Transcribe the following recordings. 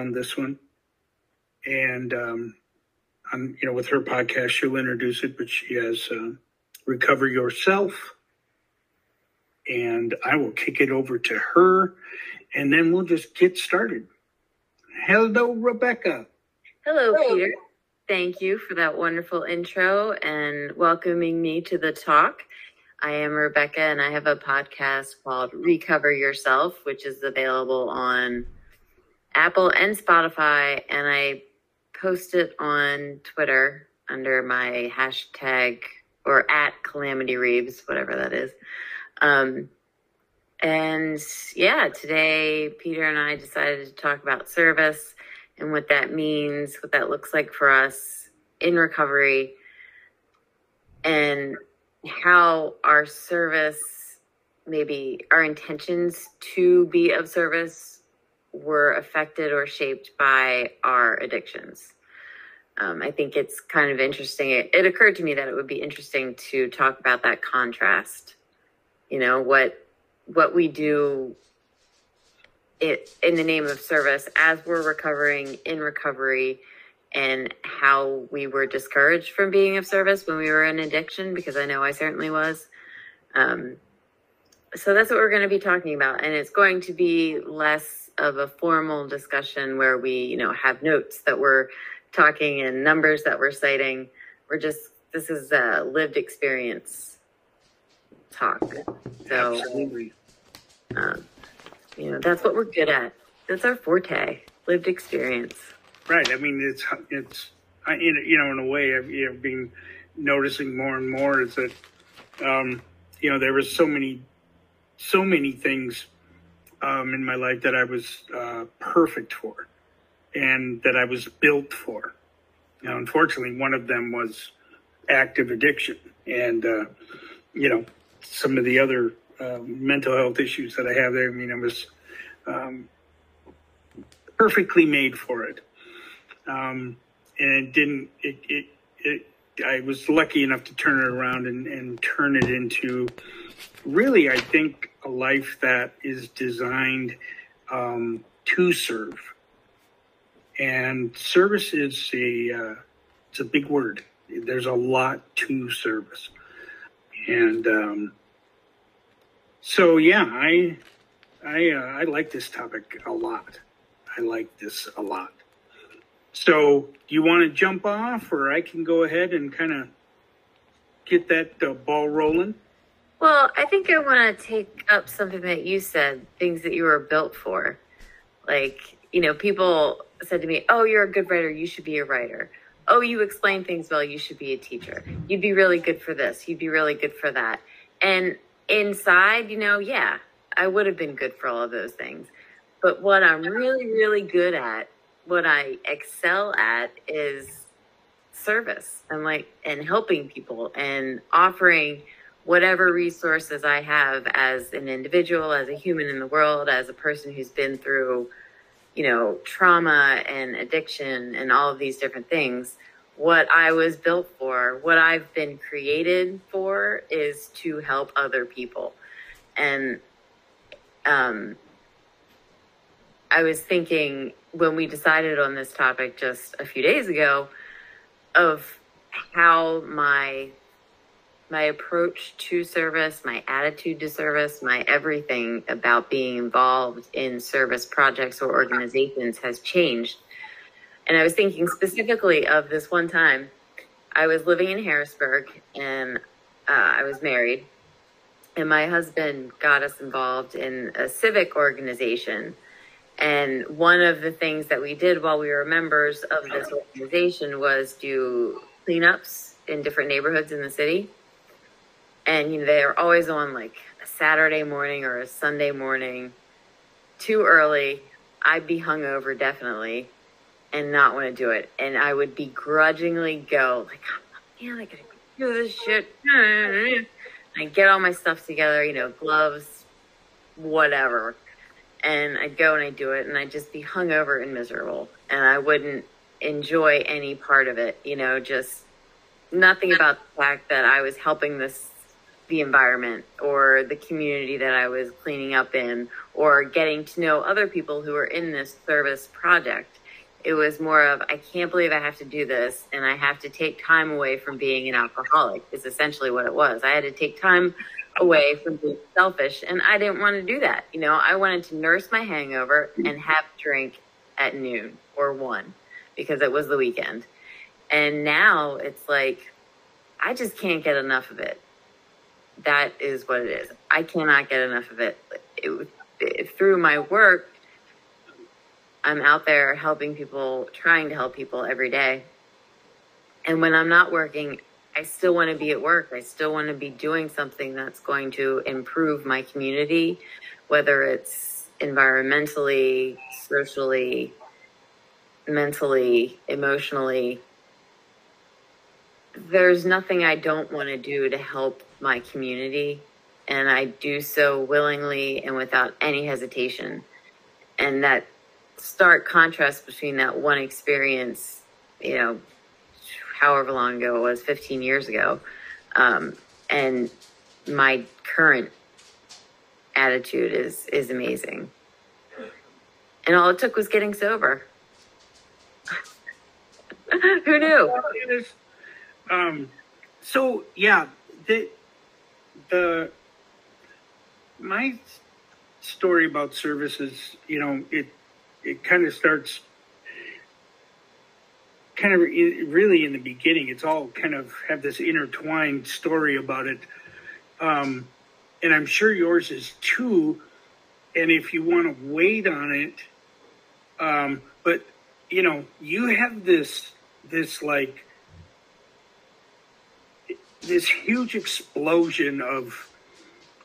on this one. And, um, I'm, you know, with her podcast, she'll introduce it, but she has uh, Recover Yourself. And I will kick it over to her and then we'll just get started. Hello, Rebecca. Hello, Peter. Thank you for that wonderful intro and welcoming me to the talk. I am Rebecca and I have a podcast called Recover Yourself, which is available on Apple and Spotify. And I post it on Twitter under my hashtag or at Calamity Reeves, whatever that is. Um, and yeah, today Peter and I decided to talk about service and what that means, what that looks like for us in recovery, and how our service, maybe our intentions to be of service, were affected or shaped by our addictions. Um, I think it's kind of interesting. It, it occurred to me that it would be interesting to talk about that contrast. You know, what what we do it in the name of service as we're recovering in recovery and how we were discouraged from being of service when we were in addiction because I know I certainly was. Um, so that's what we're going to be talking about, and it's going to be less of a formal discussion where we, you know, have notes that we're talking and numbers that we're citing. We're just this is a lived experience talk. So Absolutely. um, you know, that's what we're good at. That's our forte, lived experience. Right. I mean, it's it's I, you know in a way I've you know, been noticing more and more is that um, you know there was so many so many things um, in my life that I was uh, perfect for and that I was built for. Now, unfortunately, one of them was active addiction, and uh, you know some of the other uh, mental health issues that I have there. I mean, I was um, perfectly made for it, um, and it didn't. It, it it I was lucky enough to turn it around and, and turn it into really, I think, a life that is designed um, to serve. And service is a uh, it's a big word. There's a lot to service, and um, so yeah, I I uh, I like this topic a lot. I like this a lot. So, do you want to jump off, or I can go ahead and kind of get that uh, ball rolling? Well, I think I want to take up something that you said, things that you were built for. Like, you know, people said to me, Oh, you're a good writer. You should be a writer. Oh, you explain things well. You should be a teacher. You'd be really good for this. You'd be really good for that. And inside, you know, yeah, I would have been good for all of those things. But what I'm really, really good at, what I excel at is service and like and helping people and offering whatever resources I have as an individual, as a human in the world, as a person who's been through, you know, trauma and addiction and all of these different things. What I was built for, what I've been created for is to help other people. And um, I was thinking when we decided on this topic just a few days ago of how my my approach to service, my attitude to service, my everything about being involved in service projects or organizations has changed. And I was thinking specifically of this one time I was living in Harrisburg and uh, I was married, and my husband got us involved in a civic organization. And one of the things that we did while we were members of this organization was do cleanups in different neighborhoods in the city and you know they're always on like a Saturday morning or a Sunday morning, too early. I'd be hungover definitely, and not want to do it, and I would begrudgingly go like, oh, man, I gotta do this shit. I get all my stuff together, you know, gloves, whatever, and I'd go and I do it, and I'd just be hungover and miserable, and I wouldn't enjoy any part of it, you know, just nothing about the fact that I was helping this the environment or the community that I was cleaning up in or getting to know other people who were in this service project. It was more of, I can't believe I have to do this and I have to take time away from being an alcoholic, is essentially what it was. I had to take time away from being selfish and I didn't want to do that. You know, I wanted to nurse my hangover and have drink at noon or one because it was the weekend. And now it's like, I just can't get enough of it that is what it is. I cannot get enough of it. it, it through my work, I'm out there helping people, trying to help people every day. And when I'm not working, I still want to be at work. I still want to be doing something that's going to improve my community, whether it's environmentally, socially, mentally, emotionally. There's nothing I don't want to do to help my community, and I do so willingly and without any hesitation. And that stark contrast between that one experience, you know, however long ago it was, 15 years ago, um, and my current attitude is is amazing. And all it took was getting sober. Who knew? Um, so yeah, the, the my story about services, you know, it it kind of starts kind of really in the beginning. It's all kind of have this intertwined story about it, um, and I'm sure yours is too. And if you want to wait on it, um, but you know, you have this this like this huge explosion of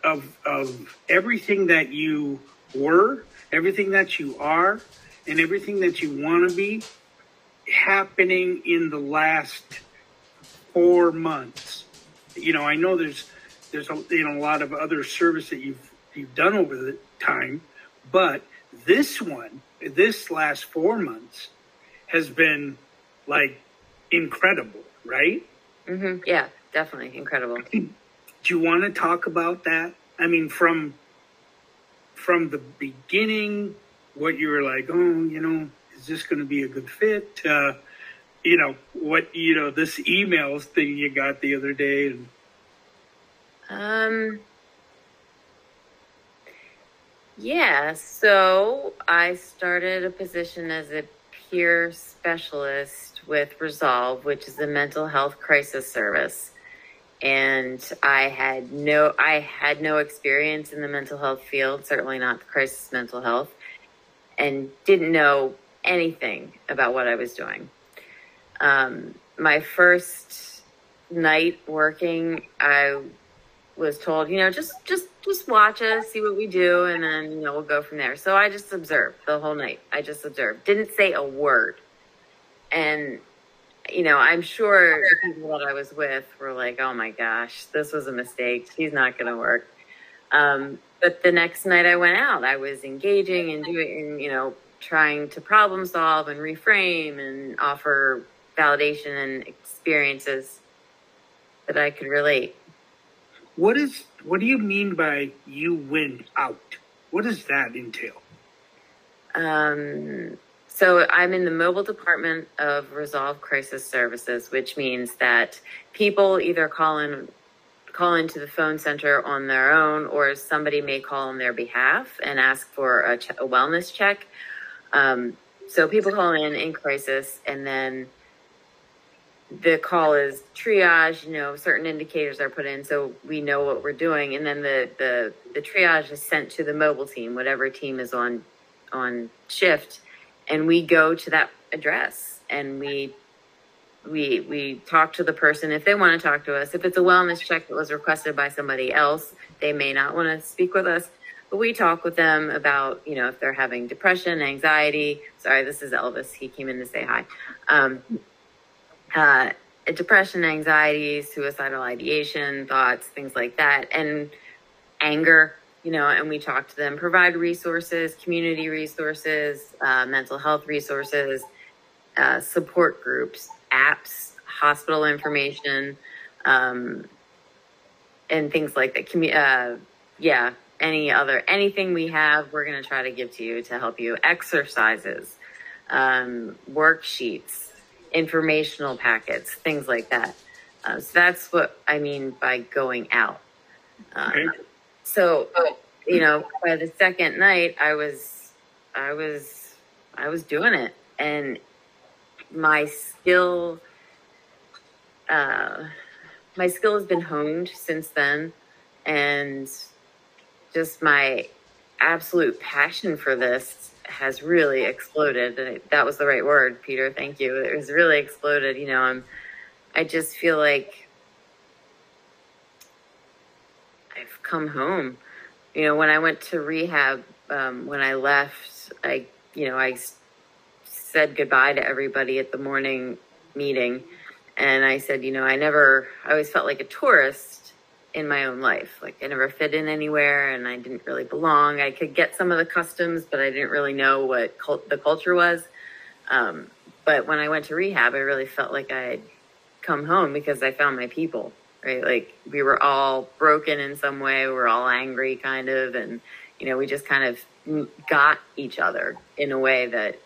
of of everything that you were, everything that you are, and everything that you want to be happening in the last four months. You know, I know there's there's a, you know a lot of other service that you've you've done over the time, but this one, this last four months, has been like incredible, right? Mm-hmm. Yeah definitely incredible. Do you want to talk about that? I mean, from from the beginning, what you were like, oh, you know, is this going to be a good fit? Uh, you know, what you know, this emails thing you got the other day, and um. Yeah, so I started a position as a peer specialist with Resolve, which is a mental health crisis service and I had no I had no experience in the mental health field, certainly not the crisis mental health, and didn't know anything about what I was doing. Um, my first night working, I was told, you know, just just just watch us, see what we do, and then you know we'll go from there. So I just observed the whole night. I just observed, didn't say a word, and you know, I'm sure the people that I was with were like, oh my gosh, this was a mistake. He's not going to work. Um, but the next night I went out, I was engaging and doing, you know, trying to problem solve and reframe and offer validation and experiences that I could relate. What is, what do you mean by you went out? What does that entail? Um, so I'm in the mobile department of Resolve Crisis Services, which means that people either call in call into the phone center on their own, or somebody may call on their behalf and ask for a, ch- a wellness check. Um, so people call in in crisis, and then the call is triage. You know, certain indicators are put in, so we know what we're doing, and then the the the triage is sent to the mobile team, whatever team is on on shift and we go to that address and we we we talk to the person if they want to talk to us. If it's a wellness check that was requested by somebody else they may not want to speak with us but we talk with them about you know if they're having depression anxiety. Sorry this is elvis. He came in to say hi. Um, uh, depression anxiety suicidal ideation thoughts things like that and anger you know, and we talk to them, provide resources, community resources, uh, mental health resources, uh, support groups, apps, hospital information, um, and things like that. Commu- uh, yeah, any other anything we have, we're going to try to give to you to help you. Exercises, um, worksheets, informational packets, things like that. Uh, so that's what I mean by going out. Um, Okay. So, you know, by the second night, I was, I was, I was doing it, and my skill, uh, my skill has been honed since then, and just my absolute passion for this has really exploded. And that was the right word, Peter. Thank you. It was really exploded. You know, I'm, I just feel like I've come home. You know, when I went to rehab, um, when I left, I, you know, I said goodbye to everybody at the morning meeting. And I said, you know, I never, I always felt like a tourist in my own life. Like I never fit in anywhere and I didn't really belong. I could get some of the customs, but I didn't really know what cult- the culture was. Um, but when I went to rehab, I really felt like I had come home because I found my people, right? Like we were all broken in some way. We were all angry kind of. And, you know, we just kind of got each other in a way that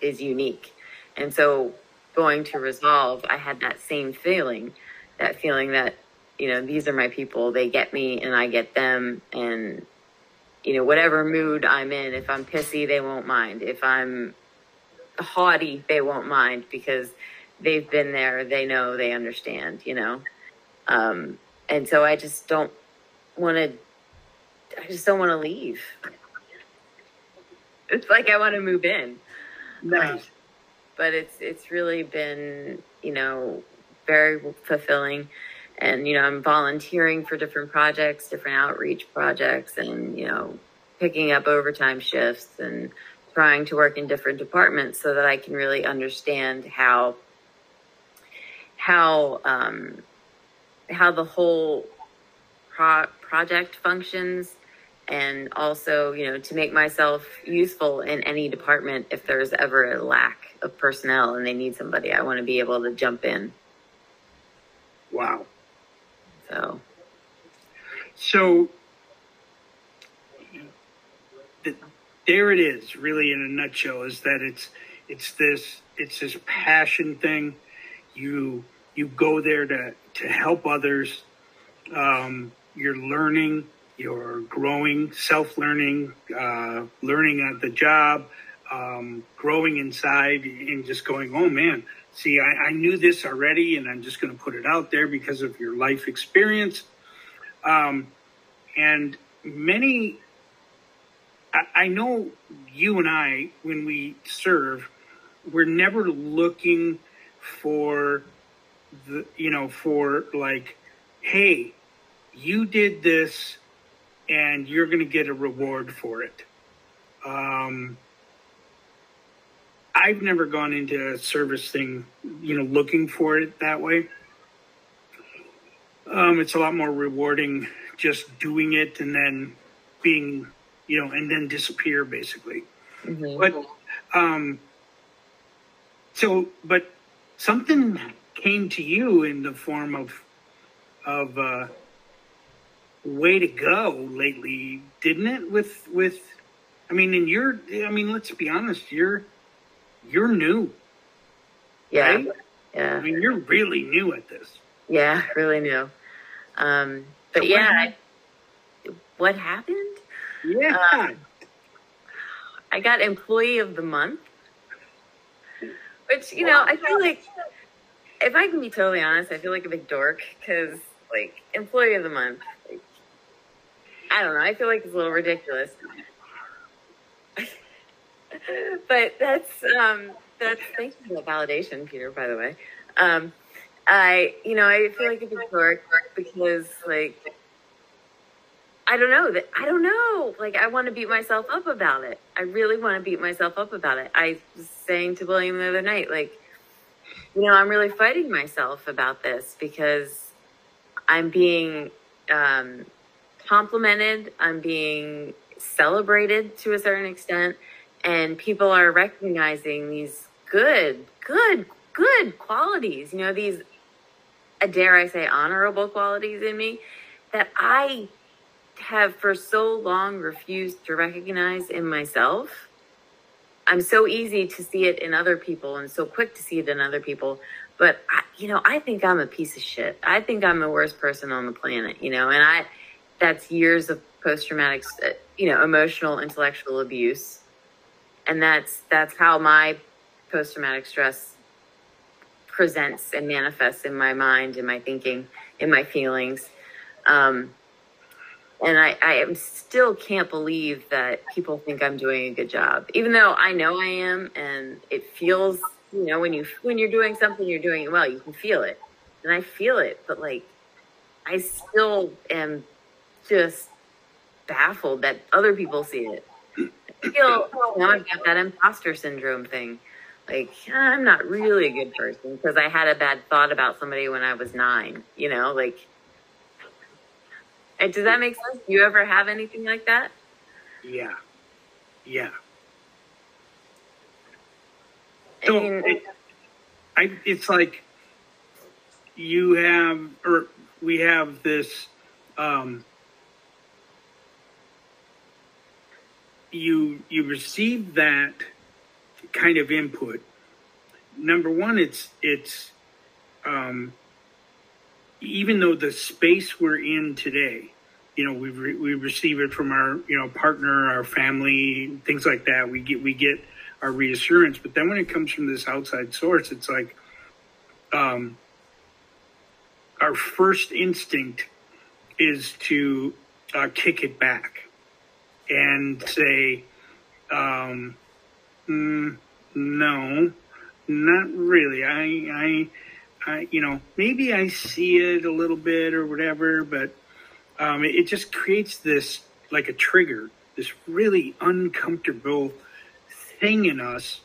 is unique. And so going to resolve, I had that same feeling, that feeling that, you know, these are my people, they get me and I get them. And, you know, whatever mood I'm in, if I'm pissy, they won't mind. If I'm haughty, they won't mind because they've been there, they know, they understand, you know. Um, and so I just don't want to, I just don't want to leave. It's like I want to move in Nice. but it's it's really been you know very fulfilling and you know i'm volunteering for different projects different outreach projects and you know picking up overtime shifts and trying to work in different departments so that i can really understand how how um how the whole pro- project functions and also you know to make myself useful in any department if there's ever a lack of personnel and they need somebody i want to be able to jump in Wow. so So th- there it is, really in a nutshell, is that it's it's this it's this passion thing. You you go there to to help others. Um, you're learning, you're growing, self learning, uh, learning at the job, um, growing inside, and just going, oh man, see, I, I knew this already, and I'm just going to put it out there because of your life experience. Um, and many I, I know you and I when we serve we're never looking for the you know for like hey you did this and you're going to get a reward for it um I've never gone into a service thing, you know, looking for it that way. Um, it's a lot more rewarding just doing it and then being, you know, and then disappear basically. mhm. But um, so, but something came to you in the form of of uh, way to go lately, didn't it? With with, I mean, and you're, I mean, let's be honest, you're you're new, yeah right? I mean, you're really new at this. yeah really new um but So yeah what- I, what happened Yeah. Um, I got employee of the month, which you know I feel like if I can be totally honest, I feel like a big dork because like employee of the month, like, I don't know, I feel like it's a little ridiculous. but that's um that's thank you for the validation, Peter. By the way, um, I you know I feel like a big dork because like I don't know that I don't know. Like I want to beat myself up about it. I really want to beat myself up about it. I was saying to William the other night, like, you know, I'm really fighting myself about this because I'm being um, complimented. I'm being celebrated to a certain extent, and people are recognizing these good, good, good qualities. You know, these, uh, dare I say, honorable qualities in me that I have for so long refused to recognize in myself. I'm so easy to see it in other people and so quick to see it in other people. But I, you know, I think I'm a piece of shit. I think I'm the worst person on the planet, you know, and I, that's years of post traumatic, uh, you know, emotional, intellectual abuse. And that's, that's how my post traumatic stress presents and manifests in my mind, in my thinking, in my feelings. Um, and I, I am still can't believe that people think I'm doing a good job, even though I know I am, and it feels, you know, when you when you're doing something, you're doing it well. You can feel it, and I feel it, but like, I still am just baffled that other people see it. I feel oh, now I've got that imposter syndrome thing. Like I'm not really a good person because I had a bad thought about somebody when I was nine. You know, like does that make sense? Do you ever have anything like that? Yeah. Yeah. So I mean, it, I, it's like you have, or we have this, um, you, you receive that kind of input. Number one, it's, it's, um, even though the space we're in today, you know, we re- we receive it from our you know partner, our family, things like that. We get we get our reassurance, but then when it comes from this outside source, it's like, um, our first instinct is to uh, kick it back and say, um, mm, no, not really. I I I, you know, maybe I see it a little bit or whatever, but um, it, it, just creates this like a trigger, this really uncomfortable thing in us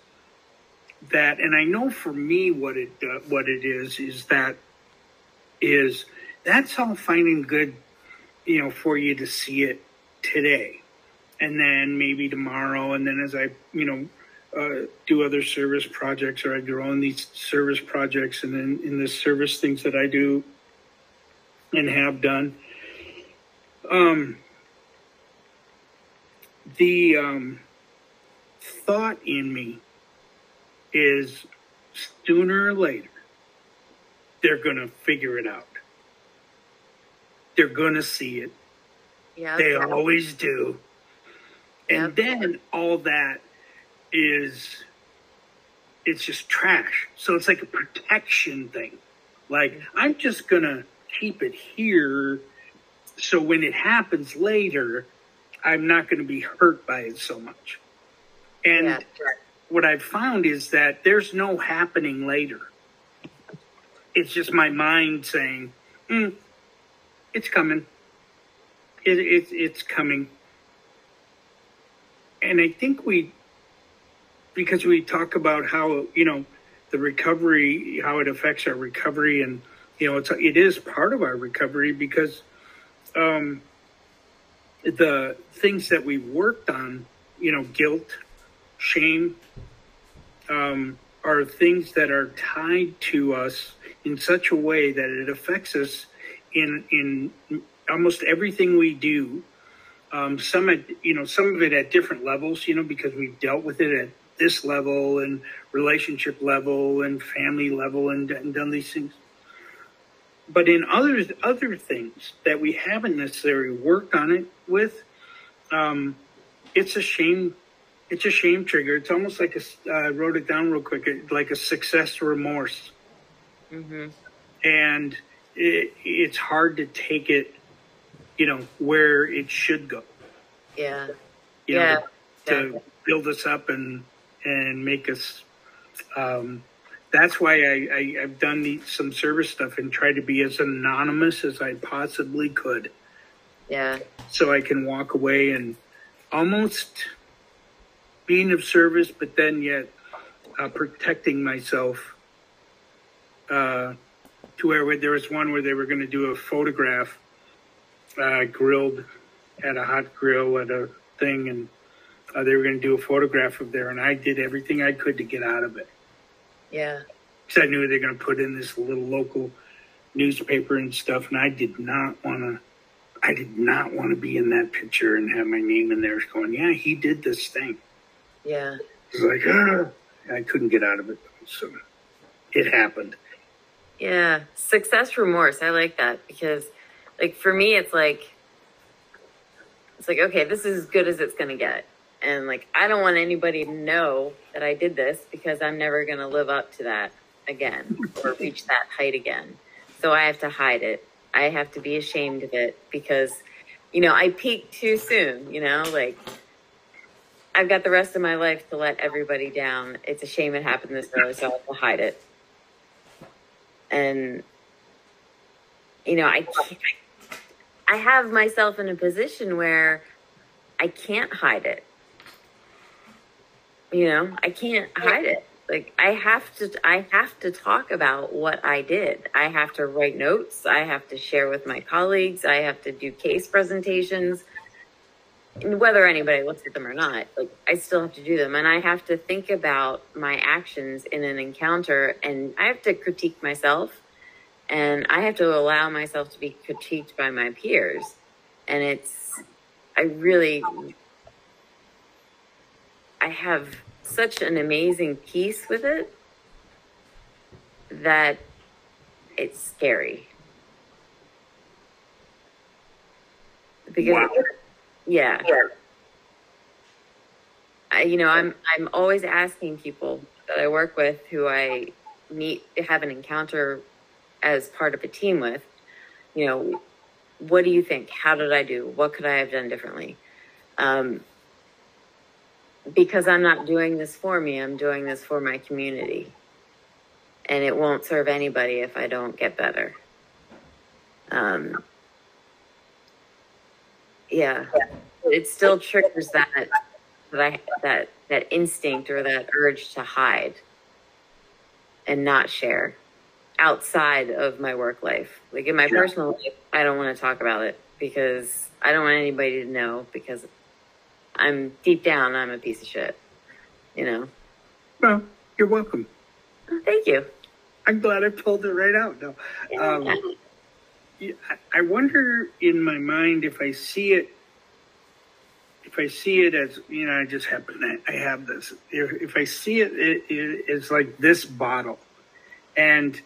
that, and I know for me what it uh, what it is is that is that's all fine and good, you know, for you to see it today, and then maybe tomorrow, and then as I, you know, uh, do other service projects or I grow in these service projects and in, in the service things that I do and have done. Um, the um, thought in me is sooner or later, they're going to figure it out. They're going to see it. Yeah, they always do. And then all that is it's just trash. So it's like a protection thing. Like I'm just gonna keep it here so when it happens later, I'm not gonna be hurt by it so much. And yeah. what I've found is that there's no happening later. It's just my mind saying, mm, it's coming. It, it, it's coming. And I think we because we talk about how you know the recovery, how it affects our recovery, and you know it's it is part of our recovery because um, the things that we've worked on, you know, guilt, shame, um, are things that are tied to us in such a way that it affects us in in almost everything we do. Um, some at you know some of it at different levels, you know, because we've dealt with it at this level and relationship level and family level and, and done these things. But in other other things that we haven't necessarily worked on it with, um, it's a shame. It's a shame trigger. It's almost like a. I uh, wrote it down real quick, like a success remorse. Mm-hmm. And it, it's hard to take it, you know, where it should go. Yeah. You yeah. Know, to, to build us up and and make us. Um, that's why I, I, have done the, some service stuff and tried to be as anonymous as I possibly could. Yeah. So I can walk away and almost being of service, but then yet uh, protecting myself. Uh, to where there was one where they were going to do a photograph uh, grilled at a hot grill at a thing, and uh, they were going to do a photograph of there, and I did everything I could to get out of it. Yeah. Because I knew they were going to put in this little local newspaper and stuff, and I did not want to I did not want to be in that picture and have my name in there going, yeah, he did this thing. Yeah. It's like, ah, I couldn't get out of it. So it happened. Yeah. Success remorse. I like that because, like, for me, it's like, it's like, okay, this is as good as it's going to get. And, like, I don't want anybody to know that I did this because I'm never going to live up to that again or reach that height again. So I have to hide it. I have to be ashamed of it because, you know, I peaked too soon, you know, like I've got the rest of my life to let everybody down. It's a shame it happened this early, so I have to hide it. And, you know, I can't, I have myself in a position where I can't hide it. You know, I can't hide it. Like i have to i have to talk about what i did. I have to write notes. I have to share with my colleagues. I have to do case presentations. And whether anybody looks at them or not like i still have to do them. And i have to think about my actions in an encounter. And i have to critique myself. And i have to allow myself to be critiqued by my peers. And it's i really i have such an amazing peace with it that it's scary. Because wow. yeah. yeah. I, you know, I'm I'm always asking people that I work with who I meet have an encounter as part of a team with, you know, what do you think? How did I do? What could I have done differently? Um, because I'm not doing this for me, I'm doing this for my community. And it won't serve anybody if I don't get better. Um, yeah, it still triggers that that I, that that instinct or that urge to hide and not share outside of my work life. Like in my yeah. personal life, I don't want to talk about it because I don't want anybody to know because I'm deep down, I'm a piece of shit. You know. Well, you're welcome. Oh, thank you. I'm glad I pulled it right out. No, yeah, um, I wonder in my mind if I see it. If I see it as you know, I just happen. I have this. If, if I see it, it, it, it's like this bottle, and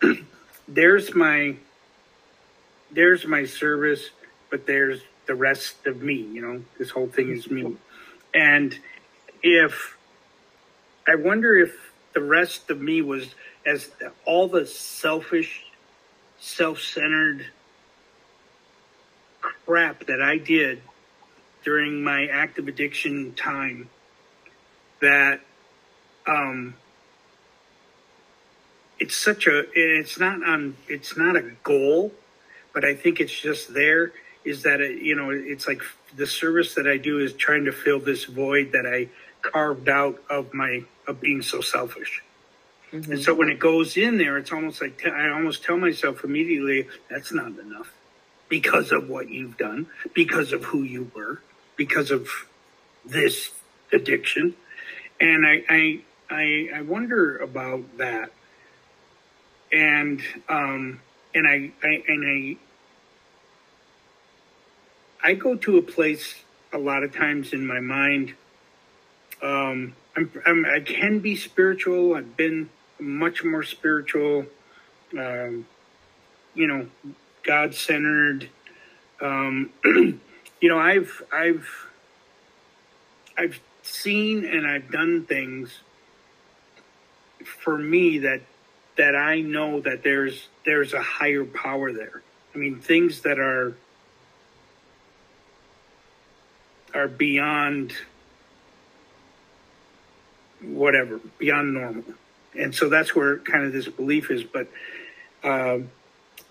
there's my there's my service, but there's the rest of me. You know, this whole thing is me. And if I wonder if the rest of me was as all the selfish, self-centered crap that I did during my active addiction time that um it's such a it's not on it's not a goal but i think it's just there is that it, you know it's like the service that I do is trying to fill this void that I carved out of my of being so selfish. Mm-hmm. And so when it goes in there, it's almost like I almost tell myself immediately that's not enough because of what you've done, because of who you were, because of this addiction, and I I I, I wonder about that, and um and I, I and I I go to a place a lot of times in my mind. Um, I'm, I'm, i can be spiritual. I've been much more spiritual. Um, you know, God centered. Um, you know, I've I've I've seen and I've done things for me that that I know that there's there's a higher power there. I mean, things that are are beyond whatever, beyond normal. And so that's where kind of this belief is. But uh,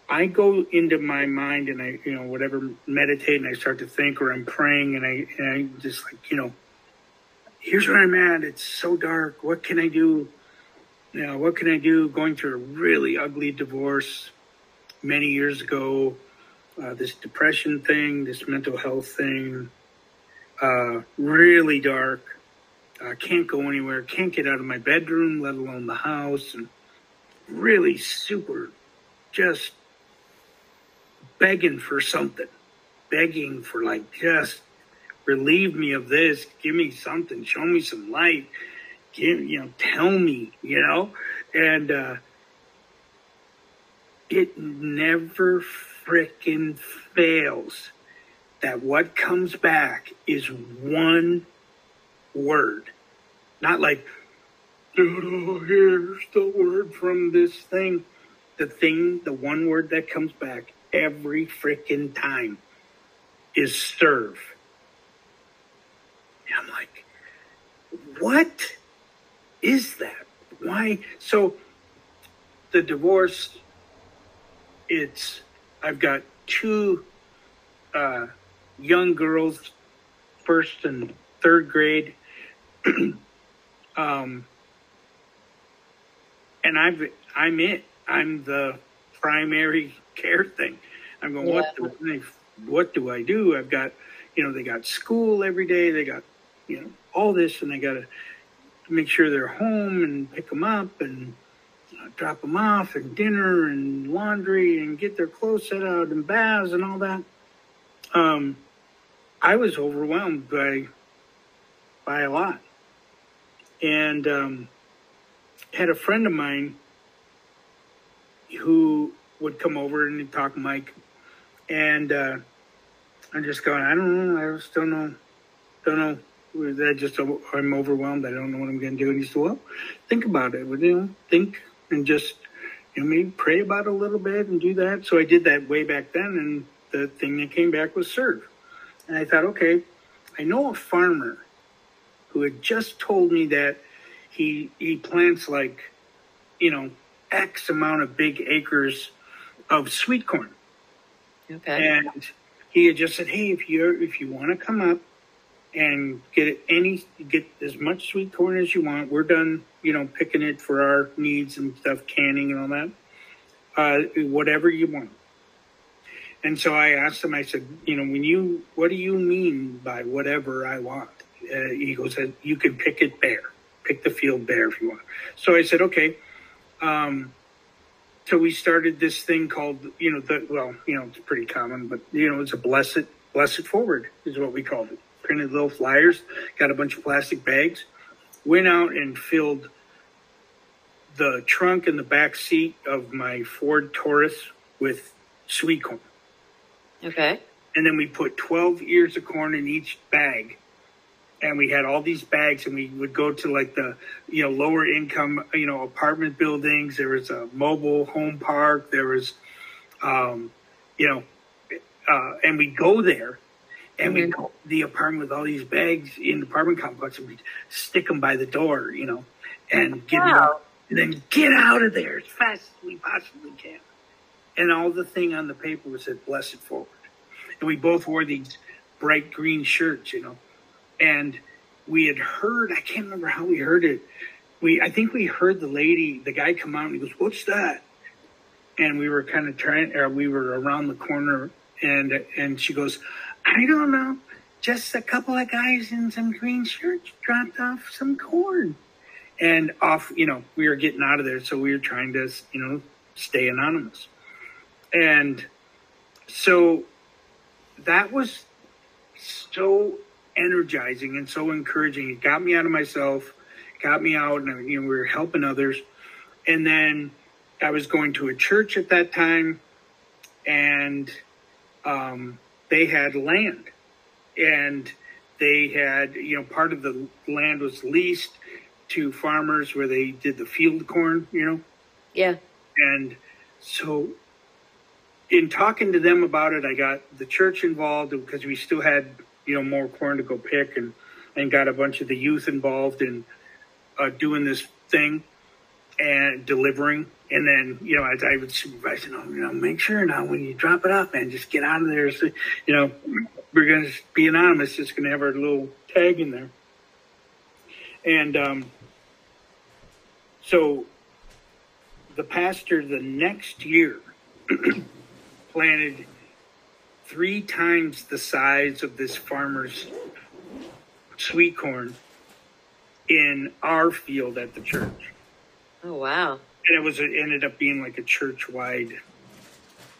I go into my mind and I, you know, whatever, meditate and I start to think or I'm praying and I, and I just like, you know, here's where I'm at. It's so dark. What can I do? You know, what can I do? Going through a really ugly divorce many years ago, uh, this depression thing, this mental health thing, uh, really dark. I can't go anywhere. Can't get out of my bedroom, let alone the house. And really super, just begging for something. begging for like just relieve me of this, give me something, show me some light, give you know, tell me, you know, and uh, it never frickin' fails that what comes back is one word, not like, oh, here's the word from this thing. The thing, the one word that comes back every freaking time is serve. And I'm like, what is that? Why? So the divorce, it's, I've got two uh, young girls, first and third grade. um, and I've, I'm it. I'm the primary care thing. I'm going, yeah. what, do I, what do I do? I've got, you know, they got school every day. They got, you know, all this, and I got to make sure they're home and pick them up and uh, drop them off and dinner and laundry and get their clothes set out and baths and all that. Um, I was overwhelmed by by a lot, and um, had a friend of mine who would come over and talk Mike, and uh, I'm just going. I don't know. I just don't know. Don't know. I just I'm overwhelmed. I don't know what I'm going to do. And he said, "Well, think about it. Would you know, think and just you know maybe pray about it a little bit and do that." So I did that way back then, and the thing that came back was serve. And I thought, okay, I know a farmer who had just told me that he he plants like, you know, X amount of big acres of sweet corn. Okay. And he had just said, hey, if you if you want to come up and get any get as much sweet corn as you want, we're done, you know, picking it for our needs and stuff, canning and all that. Uh, whatever you want. And so I asked him, I said, you know, when you, what do you mean by whatever I want? Uh, he goes, you can pick it bare, pick the field bare if you want. So I said, okay. Um, so we started this thing called, you know, the, well, you know, it's pretty common, but you know, it's a blessed, blessed forward is what we called it. Printed little flyers, got a bunch of plastic bags, went out and filled the trunk and the back seat of my Ford Taurus with sweet corn. Okay. And then we put 12 ears of corn in each bag. And we had all these bags, and we would go to like the, you know, lower income, you know, apartment buildings. There was a mobile home park. There was, um, you know, uh, and we go there, and mm-hmm. we go the apartment with all these bags in the apartment complex, and we stick them by the door, you know, and get wow. and then get out of there as fast as we possibly can and all the thing on the paper was said blessed forward. And we both wore these bright green shirts you know. And we had heard i can't remember how we heard it. We i think we heard the lady the guy come out and he goes what's that? And we were kind of trying or we were around the corner and and she goes i don't know. Just a couple of guys in some green shirts dropped off some corn. And off you know we were getting out of there. So we were trying to you know stay anonymous and so that was so energizing and so encouraging. It got me out of myself, got me out, and you know, we were helping others. And then I was going to a church at that time, and um, they had land, and they had you know part of the land was leased to farmers where they did the field corn, you know. Yeah. And so in talking to them about it, I got the church involved because we still had you know more corn to go pick, and and got a bunch of the youth involved in uh, doing this thing and delivering. And then you know as I would supervise, you know, you know, make sure now when you drop it off, man, just get out of there. So, you know, we're gonna be anonymous. It's gonna have our little tag in there, and um, so the pastor the next year. planted three times the size of this farmer's sweet corn in our field at the church. Oh wow! And it was it ended up being like a church wide.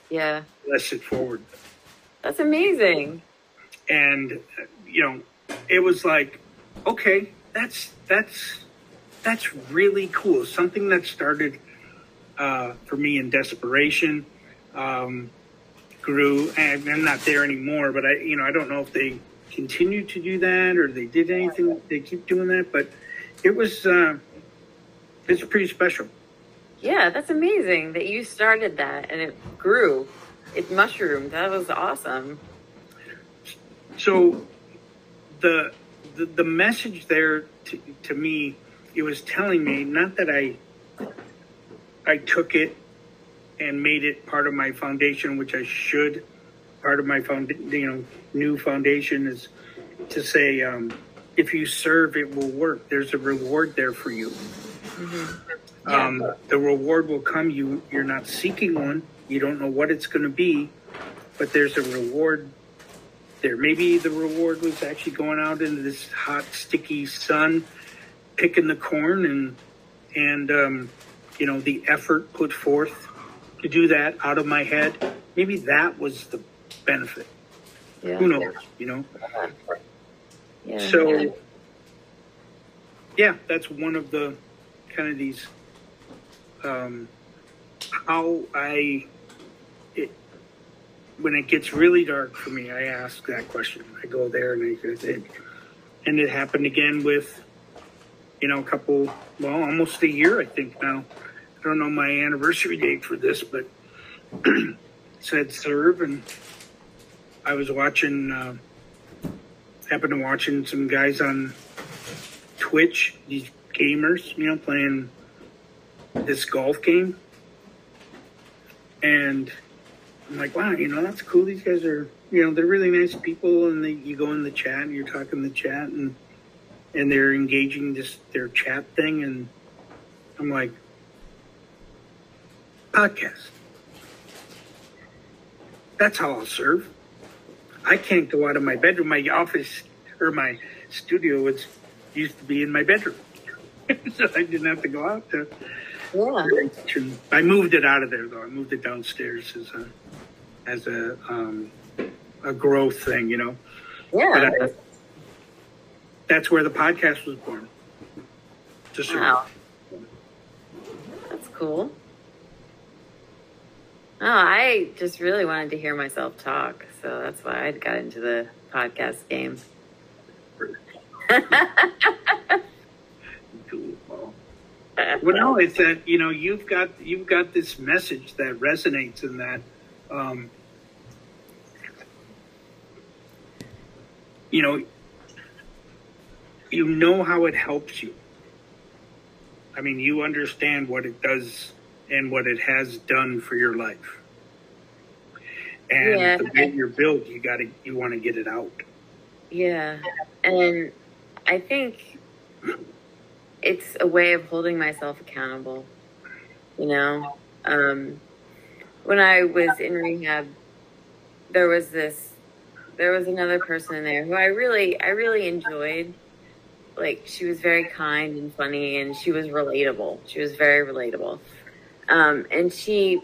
Yeah. Blessed forward. That's amazing. And you know, it was like, okay, that's that's that's really cool. Something that started uh, for me in desperation um, grew, and I'm not there anymore. But I, you know, I don't know if they continue to do that or they did anything. They keep doing that, but it was uh, it's pretty special. Yeah, that's amazing that you started that and it grew. It mushroomed. That was awesome. So the the, the message there to, to me, it was telling me not that I I took it and made it part of my foundation, which I should. Part of my found, you know, new foundation is to say, um, if you serve, it will work. There's a reward there for you. Mm-hmm. Yeah. Um, the reward will come. You you're not seeking one. You don't know what it's going to be, but there's a reward there. Maybe the reward was actually going out into this hot, sticky sun, picking the corn, and and um, you know the effort put forth to do that out of my head. Maybe that was the benefit. Yeah. Who knows? You know. Yeah. So. Yeah, that's one of the kind of these. Um, how I it when it gets really dark for me, I ask that question. I go there and I think, and it happened again with, you know, a couple, well, almost a year, I think now. I don't know my anniversary date for this, but said serve, and I was watching, uh, happened to watching some guys on Twitch, these gamers, you know, playing this golf game, and I'm like, wow, you know, that's cool. These guys are, you know, they're really nice people, and they, you go in the chat and you're talking the chat, and and they're engaging this their chat thing, and I'm like, podcast. That's how I'll serve. I can't go out of my bedroom. My office or my studio was used to be in my bedroom, so I didn't have to go out to. Yeah. I moved it out of there though. I moved it downstairs as a as a um, a growth thing, you know. Yeah. I, that's where the podcast was born. Wow. That's cool. Oh, I just really wanted to hear myself talk, so that's why I got into the podcast game. Well, no, it's that you know you've got you've got this message that resonates in that um, you know, you know how it helps you. I mean, you understand what it does and what it has done for your life. And yeah. the way you're built, you got to, you want to get it out. Yeah. And I think it's a way of holding myself accountable. You know, um, when I was in rehab, there was this there was another person in there who I really, I really enjoyed. Like she was very kind and funny, and she was relatable. She was very relatable, um, and she,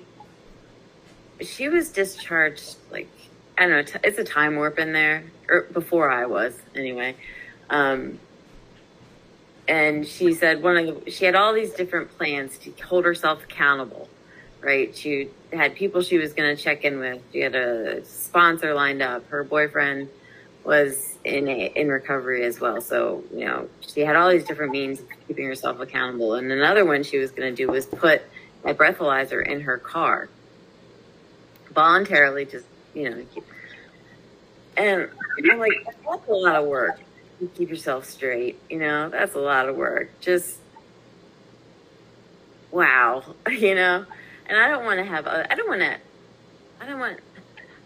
she was discharged. Like I don't know, it's a time warp in there, or before I was anyway. Um, and she said one of the, she had all these different plans to hold herself accountable right? She had people she was going to check in with. She had a sponsor lined up. Her boyfriend was in a, in recovery as well. So, you know, she had all these different means of keeping herself accountable. And another one she was going to do was put a breathalyzer in her car voluntarily, just, you know, and I'm like, that's a lot of work. You keep yourself straight, you know, that's a lot of work. Just, wow, you know? and I don't want to have. Uh, I don't want to. I don't want.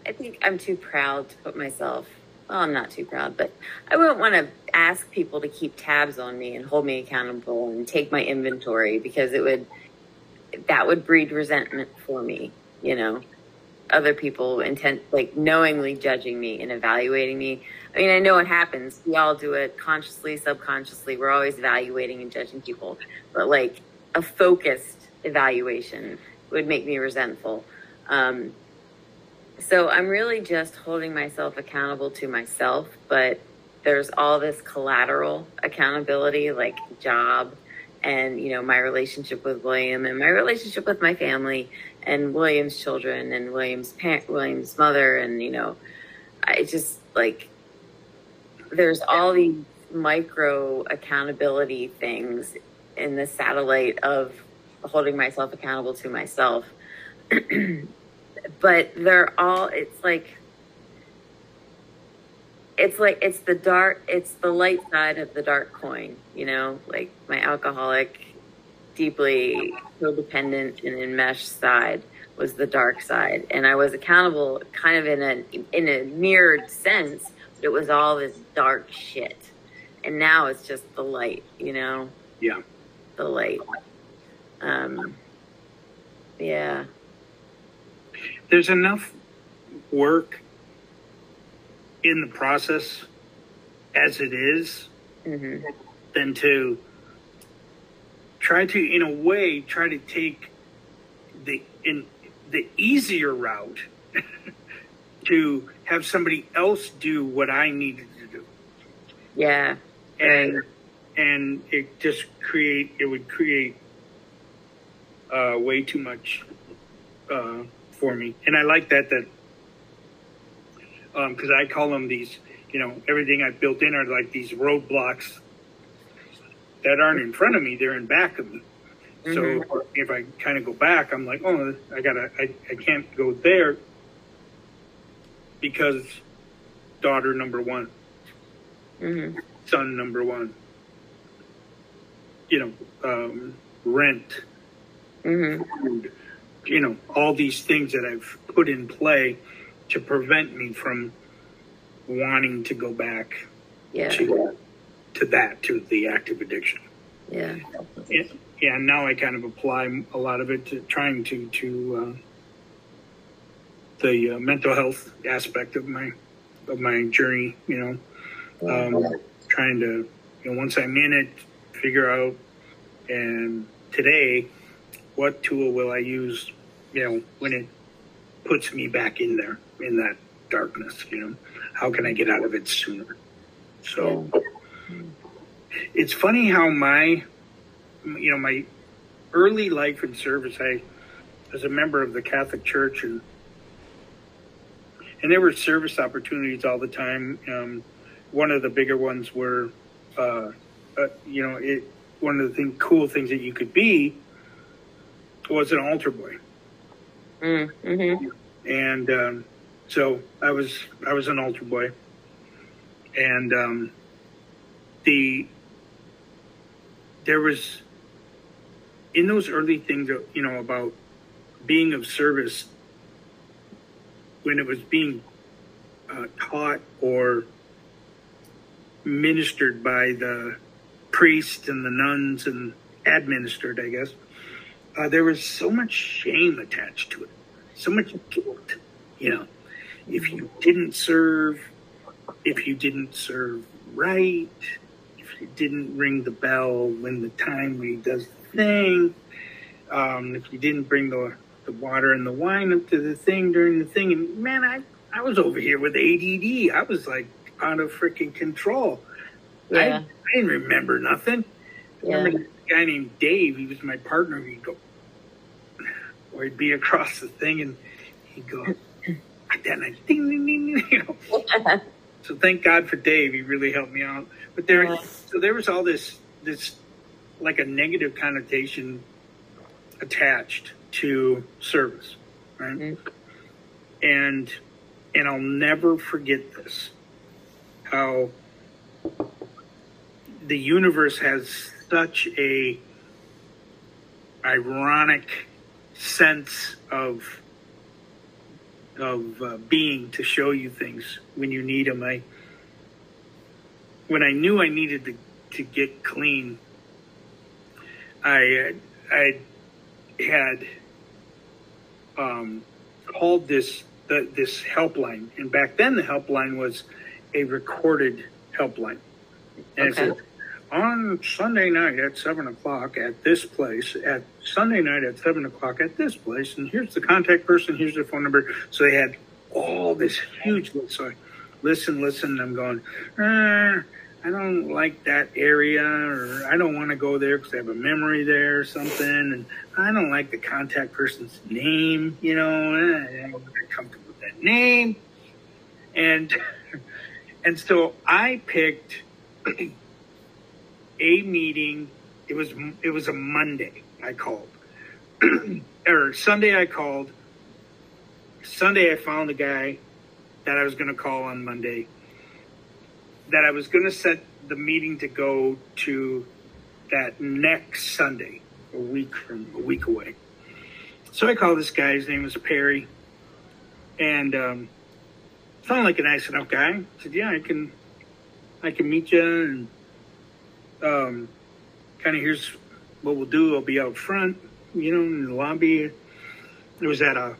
I think I'm too proud to put myself. Well, I'm not too proud, but I wouldn't want to ask people to keep tabs on me and hold me accountable and take my inventory because it would that would breed resentment for me. You know, other people intent like knowingly judging me and evaluating me. I mean, I know it happens. We all do it consciously, subconsciously. We're always evaluating and judging people, but like a focused evaluation would make me resentful. Um, So I'm really just holding myself accountable to myself, but there's all this collateral accountability, like job and, you know, my relationship with William and my relationship with my family and William's children and William's parent, William's mother. And, you know, I just like, there's all these micro accountability things in the satellite of holding myself accountable to myself. but they're all, it's like, it's like it's the dark it's the light side of the dark coin you know like my alcoholic deeply codependent and enmeshed side was the dark side. And i was accountable kind of in a in a mirrored sense but it was all this dark shit. And now it's just the light you know? Yeah. The light. Um yeah. There's enough work in the process as it is, mm-hmm. Than to try to, in a way, try to take the in the easier route to have somebody else do what I needed to do. Yeah. And right. and it just create it would create uh, way too much uh, for me. And I like that that because um, I call them these, you know, everything I've built in are like these roadblocks that aren't in front of me; they're in back of me. Mm-hmm. So if I kind of go back, I'm like, oh, I gotta, I, I can't go there because daughter number one, mm-hmm. son number one, you know, um, rent, mm-hmm. food, you know, all these things that I've put in play to prevent me from wanting to go back yeah. to to that to the active addiction. Yeah. yeah. Yeah. Now I kind of apply a lot of it to trying to to uh, the uh, mental health aspect of my of my journey. You know, um, trying to you know once I'm in it, figure out and today what tool will I use? You know, when it puts me back in there in that darkness. You know, how can I get out of it sooner? So it's funny how my, you know, my early life in service, I was a member of the Catholic Church and and there were service opportunities all the time. Um, one of the bigger ones were, uh, uh, you know, it. One of the thing, cool things that you could be was an altar boy. Mm-hmm. And um, so I was I was an altar boy, and um, the there was in those early things, you know, about being of service when it was being uh, taught or ministered by the priests and the nuns and administered, I guess. Uh, there was so much shame attached to it so much guilt. You know, if you didn't serve, if you didn't serve right, you didn't ring the bell when the time he does the thing, um, if you didn't bring the the water and the wine up to the thing during the thing, and man, I I was over here with ADD. I was like out of freaking control. Yeah. I, I didn't remember nothing. Yeah. I remember a guy named Dave. He was my partner. He'd go, or he'd be across the thing and he'd go like that, and I ding, ding, ding, you know. so thank God for Dave. He really helped me out. But there, yeah. so there was all this, this like a negative connotation attached to service, right? Mm-hmm. And and I'll never forget this. How the universe has such a ironic sense of of uh, being to show you things when you need them. I when I knew I needed to to get clean, I I had um, called this the, this helpline, and back then the helpline was a recorded helpline, and okay. On Sunday night at seven o'clock at this place, at Sunday night at seven o'clock at this place, and here's the contact person, here's their phone number. So they had all this huge list. So I listen, listen, and I'm going, uh, I don't like that area, or I don't want to go there because I have a memory there or something, and I don't like the contact person's name, you know, eh, I'm not comfortable with that name. And, and so I picked a meeting. It was, it was a Monday I called or Sunday I called. Sunday I found a guy that I was going to call on Monday. That I was going to set the meeting to go to that next Sunday, a week from a week away. So I called this guy. His name was Perry, and um, sounded like a nice enough guy. I said, "Yeah, I can, I can meet you." And um, kind of here's what we'll do. I'll be out front you know, in the lobby. It was at a,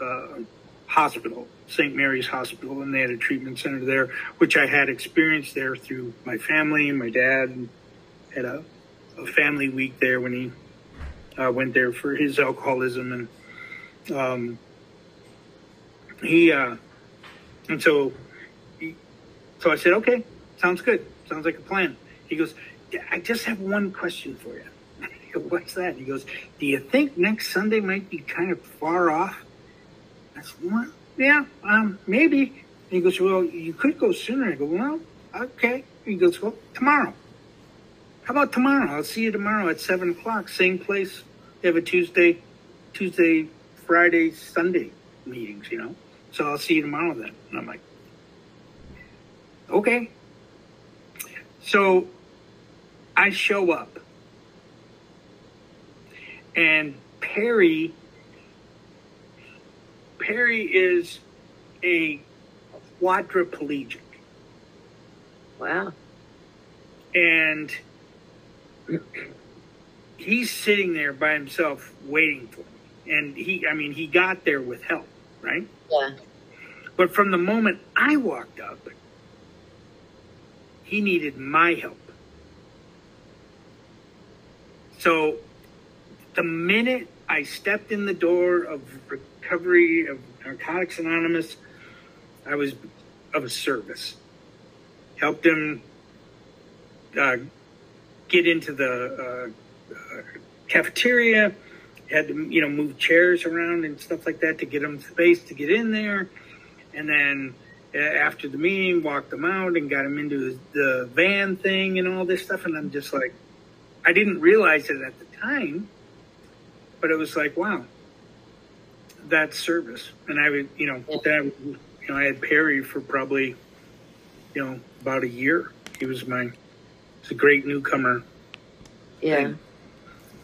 a hospital, St. Mary's Hospital, and they had a treatment center there, which I had experienced there through my family. My dad had a, a family week there when he uh, went there for his alcoholism, and um, he uh, and so so I said, okay, sounds good, sounds like a plan. He goes, I just have one question for you what's that? He goes, do you think next Sunday might be kind of far off? I said, well, yeah, um, maybe. he goes, well, you could go sooner. I go, well, okay. He goes, well, tomorrow. How about tomorrow? I'll see you tomorrow at seven o'clock, same place. They have a Tuesday, Tuesday, Friday, Sunday meetings, you know. So I'll see you tomorrow then. And I'm like, okay. So I show up and Perry Perry is a quadriplegic. Wow. And he's sitting there by himself waiting for me. And he I mean he got there with help, right? Yeah. But from the moment I walked up, he needed my help. So the minute I stepped in the door of recovery of Narcotics Anonymous, I was of a service. Helped him uh, get into the uh, uh, cafeteria. Had to, you know, move chairs around and stuff like that to get him space to get in there. And then uh, after the meeting, walked him out and got him into the van thing and all this stuff. And I'm just like, I didn't realize it at the time but it was like, wow, that's service. And I would, you know, that, you know, I had Perry for probably, you know, about a year. He was my, he's a great newcomer. Yeah. And,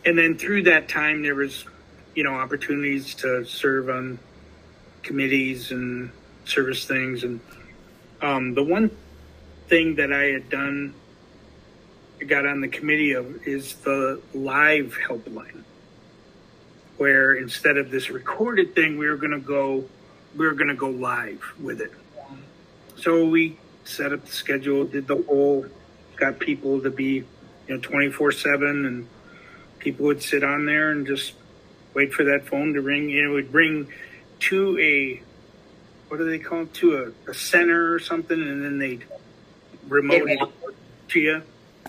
and then through that time, there was, you know, opportunities to serve on committees and service things. And um, the one thing that I had done, got on the committee of, is the live helpline where instead of this recorded thing, we were going to go, we were going to go live with it. So we set up the schedule, did the whole, got people to be, you know, 24 seven and people would sit on there and just wait for that phone to ring. And it would ring to a, what do they call it? To a, a center or something. And then they'd remote it to you.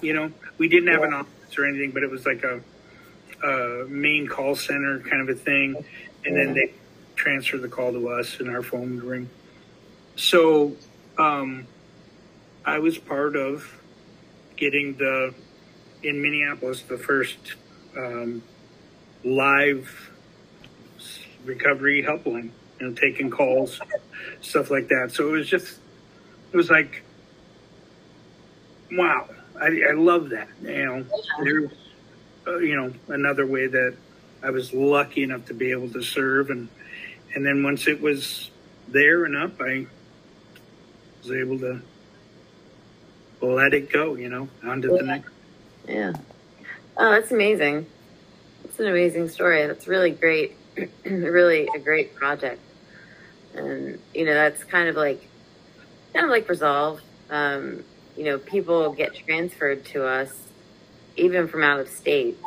You know, we didn't have an office or anything, but it was like a, uh, main call center kind of a thing, and then they transfer the call to us, and our phone would ring. So um, I was part of getting the in Minneapolis the first um, live recovery helpline, you know, taking calls, stuff like that. So it was just, it was like, wow, I, I love that. You know, there, uh, you know, another way that I was lucky enough to be able to serve. And, and then once it was there and up, I was able to let it go, you know, onto yeah. the next. Yeah. Oh, that's amazing. It's an amazing story. That's really great. really a great project. And, you know, that's kind of like, kind of like Resolve. Um, you know, people get transferred to us even from out of state.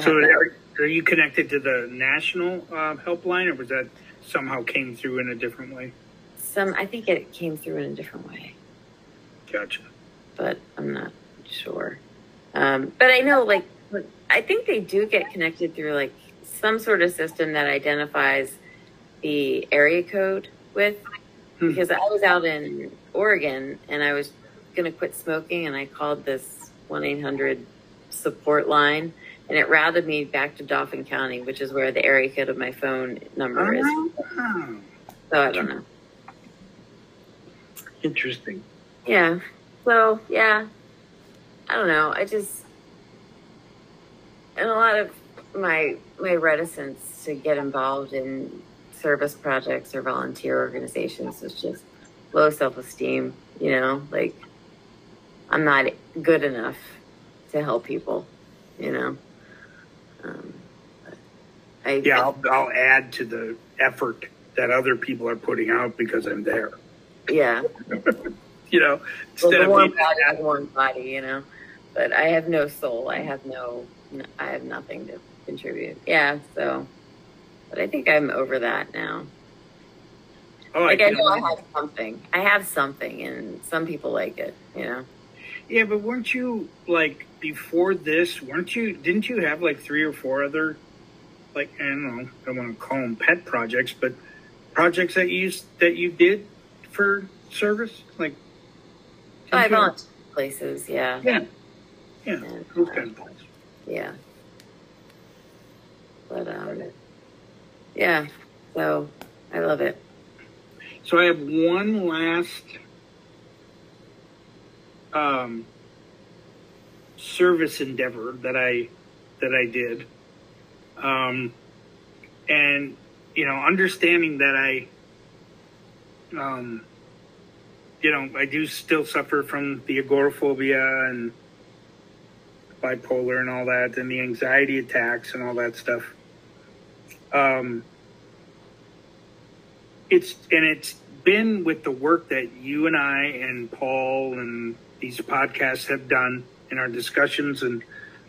So are, are, you connected to the national uh, helpline, or was that somehow came through in a different way. Some, I think it came through in a different way, Gotcha. but I'm not sure. Um, but I know, like, I think they do get connected through like some sort of system that identifies the area code with. Hmm. Because I was out in Oregon and I was going to quit smoking, and I called this 1 800 support line, and it routed me back to Dauphin County, which is where the area code of my phone number is. Oh, So I don't know. interesting. Yeah. So yeah, I don't know. I just and a lot of my my reticence to get involved in service projects or volunteer organizations is just low self esteem. You know, like I'm not good enough to help people. You know. Um, I Yeah, I'll, I'll add to the effort that other people are putting out because I'm there. yeah. You know, Well, instead the of warm being body is warm body, you know. But I have no soul. I have no. I have nothing to contribute. Yeah. So, but I think I'm over that now. Oh, Like I know I have something. I have something, and some people like it. You know. Yeah, but weren't you like before this? Weren't you? Didn't you have like three or four other, like I don't know, I don't want to call them pet projects, but projects that you that you did for service, like. Oh, I volunteer places. Yeah. Yeah, yeah, And, those kind of things. yeah. But um. Yeah. So I love it. So I have one last um, service endeavor that I that I did, um, and you know, understanding that I, um, you know, I do still suffer from the agoraphobia and bipolar and all that, and the anxiety attacks and all that stuff. Um, it's and it's been with the work that you and I and Paul and these podcasts have done in our discussions and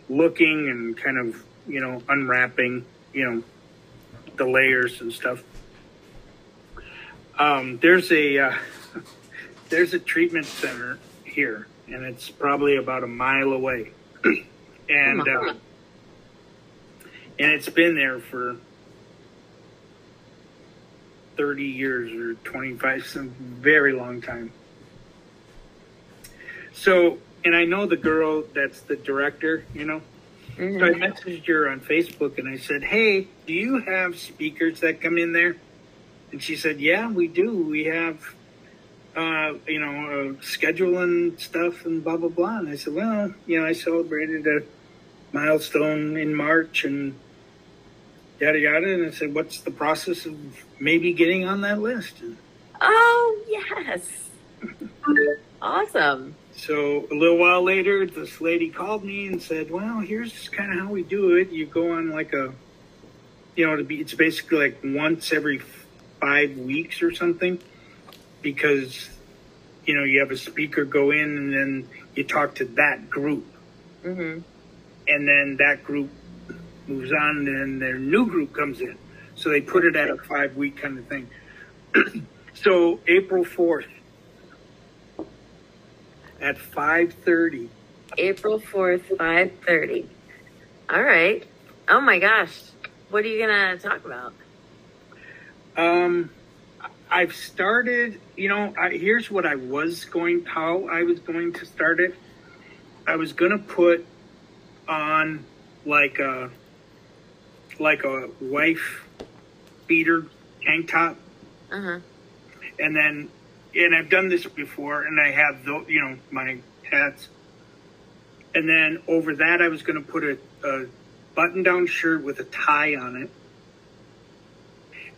looking and kind of you know unwrapping you know the layers and stuff. Um, there's a uh, there's a treatment center here, and it's probably about a mile away, and uh, and it's been there for 30 years or 25, some very long time. So, and I know the girl that's the director, you know. So I Mhm. messaged her on Facebook and I said, Hey, do you have speakers that come in there? And she said, Yeah, we do. We have, uh, you know, uh, schedule and stuff and blah, blah, blah. And I said, Well, you know, I celebrated a milestone in March and yada, yada. And I said, What's the process of maybe getting on that list? And Oh yes. awesome. So a little while later, this lady called me and said, "Well, here's kind of how we do it. You go on like a, you know, to be it's basically like once every five weeks or something, because you know you have a speaker go in and then you talk to that group, hmm and then that group moves on, and their new group comes in. So they put it at a five week kind of thing. so April fourth at five thirty. April 4th, 5.30. All right. Oh my gosh. What are you going to talk about? Um, I've started. You know, I, here's what I was going. How I was going to start it. I was gonna put on like a like a wife beater tank top, Uh-huh. and then and I've done this before, and I have the you know my hats, and then over that I was gonna put a, a button down shirt with a tie on it.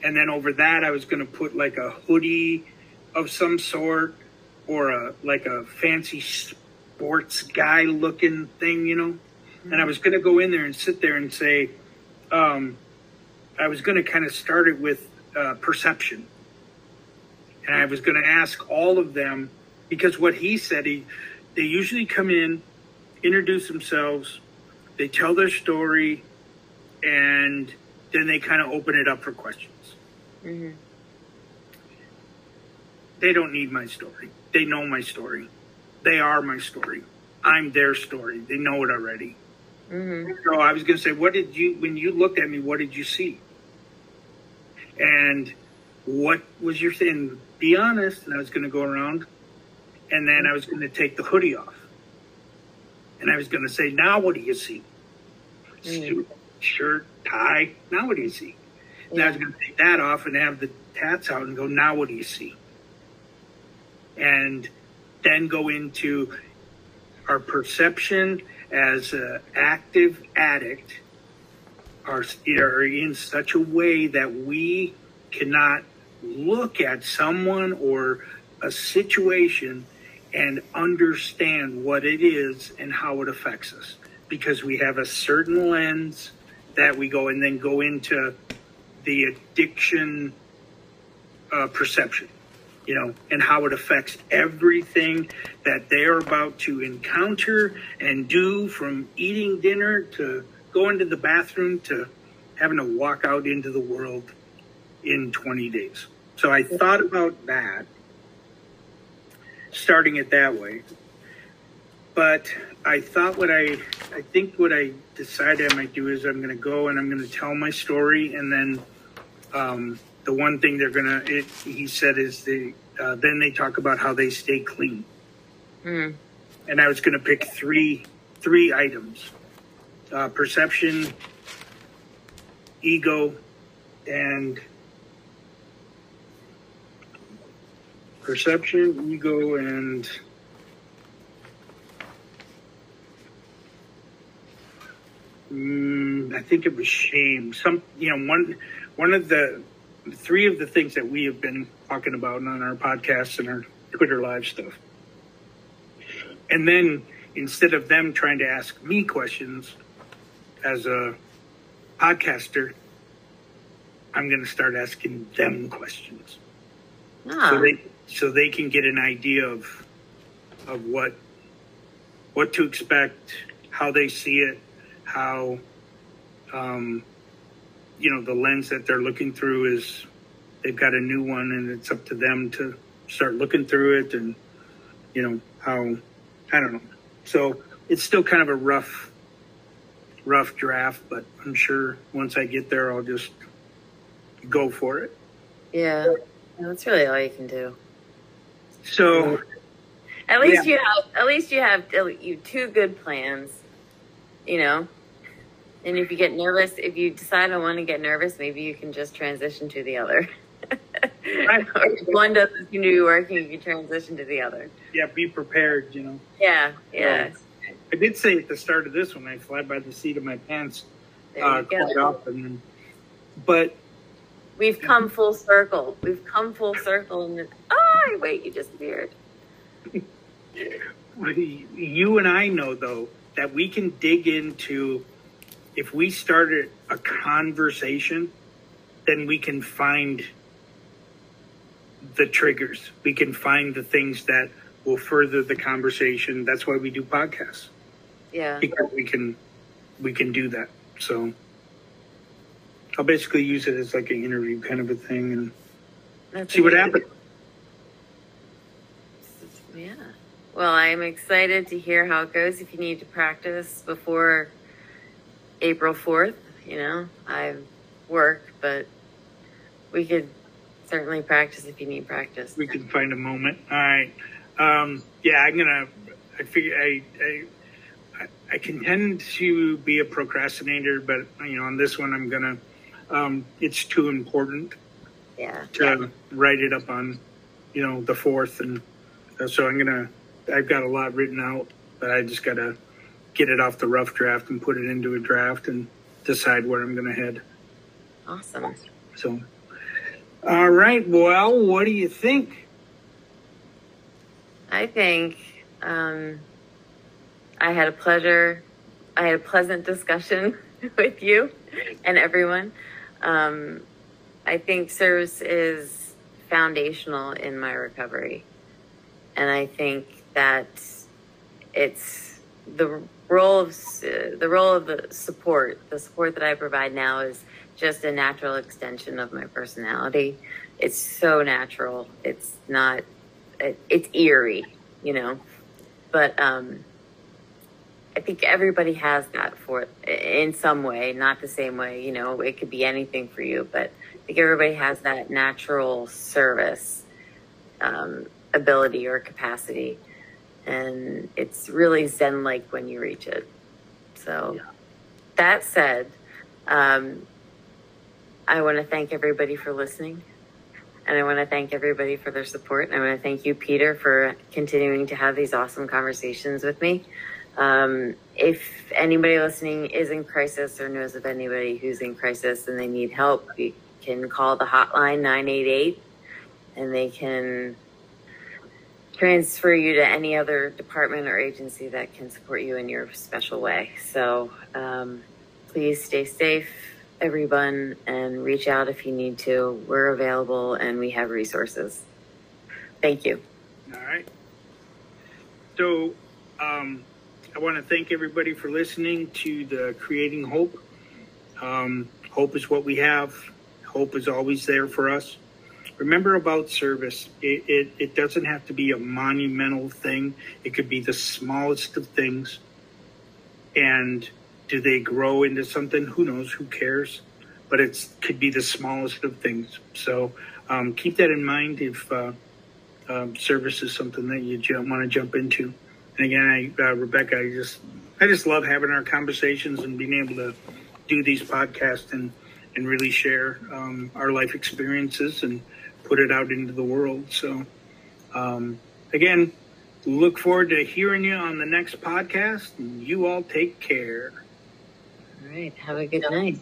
And then over that, I was going to put like a hoodie of some sort or a like a fancy sports guy looking thing, you know. And I was going to go in there and sit there and say, um, I was going to kind of start it with uh, perception. And I was going to ask all of them because what he said, he they usually come in, introduce themselves, they tell their story, and then they kind of open it up for questions. hmm They don't need my story. They know my story. They are my story. I'm their story. They know it already. Hmm So I was going to say, what did you, when you looked at me, what did you see? And what was your thing? Be honest. And I was going to go around and then I was going to take the hoodie off. And I was going to say, now what do you see? Suit, shirt, tie. Now what do you see? And I was going to take that off and have the tats out and go, now what do you see? And then go into our perception as an active addict are, are in such a way that we cannot look at someone or a situation and understand what it is and how it affects us. Because we have a certain lens that we go and then go into the addiction uh, perception you know, and how it affects everything that they're about to encounter and do from eating dinner to going to the bathroom to having to walk out into the world in 20 days. So I thought about that, starting it that way. But I thought what I, I think what I decided I might do is I'm going to go and I'm going to tell my story and then um, the one thing they're gonna it, he said is the uh, then they talk about how they stay clean. Mm. and i was gonna pick three three items. Uh, perception ego and perception ego and mm, i think it was shame. Some you know one one of the three of the things that we have been talking about on our podcasts and our Twitter live stuff. And then instead of them trying to ask me questions as a podcaster, I'm going to start asking them questions Ah, so they so they can get an idea of of what what to expect, how they see it, how um, you know the lens that they're looking through is they've got a new one, and it's up to them to start looking through it, and you know how I don't know. So it's still kind of a rough rough draft, but I'm sure once I get there, I'll just go for it. yeah. That's really all you can do. So. At least Yeah. you have at least you have you two good plans, you know. And if you get nervous, if you decide I want to get nervous, maybe you can just transition to the other. If one doesn't seem to be working, you can transition to the other. yeah, be prepared, you know. Yeah, yeah. I did say at the start of this one, I fly by the seat of my pants uh, quite often. But We've come full circle. We've come full circle, and then, oh wait, you disappeared. you and I know, though, that we can dig into, if we started a conversation, then we can find the triggers. We can find the things that will further the conversation. That's why we do podcasts. Yeah, because we can we can do that. So I'll basically use it as like an interview kind of a thing and that's see what happens. Yeah. Well, I'm excited to hear how it goes. If you need to practice before April 4th, you know, I work, but we could certainly practice if you need practice. We can find a moment. All right. Um, yeah, I'm gonna. I figure I, I I can tend to be a procrastinator, but you know, on this one, I'm gonna. Um, it's too important Yeah. to write it up on, you know, the fourth, and uh, so I'm gonna. I've got a lot written out, but I just gotta get it off the rough draft and put it into a draft and decide where I'm gonna head. Awesome. So, all right. Well, what do you think? I think um, I had a pleasure, I had a pleasant discussion with you and everyone. Um, I think service is foundational in my recovery. And I think that it's the role of uh, the role of the support, the support that I provide now is just a natural extension of my personality. It's so natural. It's not. It, it's eerie, you know. But um, I think everybody has that for in some way, not the same way. You know, it could be anything for you, but I think everybody has that natural service um, ability or capacity and it's really zen like when you reach it. So, yeah. that said, um, I want to thank everybody for listening. And I want to thank everybody for their support. And I want to thank you, Peter, for continuing to have these awesome conversations with me. Um, if anybody listening is in crisis or knows of anybody who's in crisis and they need help, you can call the hotline 988 and they can transfer you to any other department or agency that can support you in your special way. So um, please stay safe, everyone, and reach out if you need to. We're available and we have resources. Thank you. All right. So um, I want to thank everybody for listening to the Creating Hope. Um, hope is what we have. Hope is always there for us remember about service. It, it, it, doesn't have to be a monumental thing. It could be the smallest of things. And do they grow into something? Who knows? Who cares? But it could be the smallest of things. So um, keep that in mind if uh, um, service is something that you want to jump into. And again I, uh, rebecca i just i just love having our conversations and being able to do these podcasts and and really share um, our life experiences and put it out into the world. So, um, again, look forward to hearing you on the next podcast. You all take care. All right. Have a good night.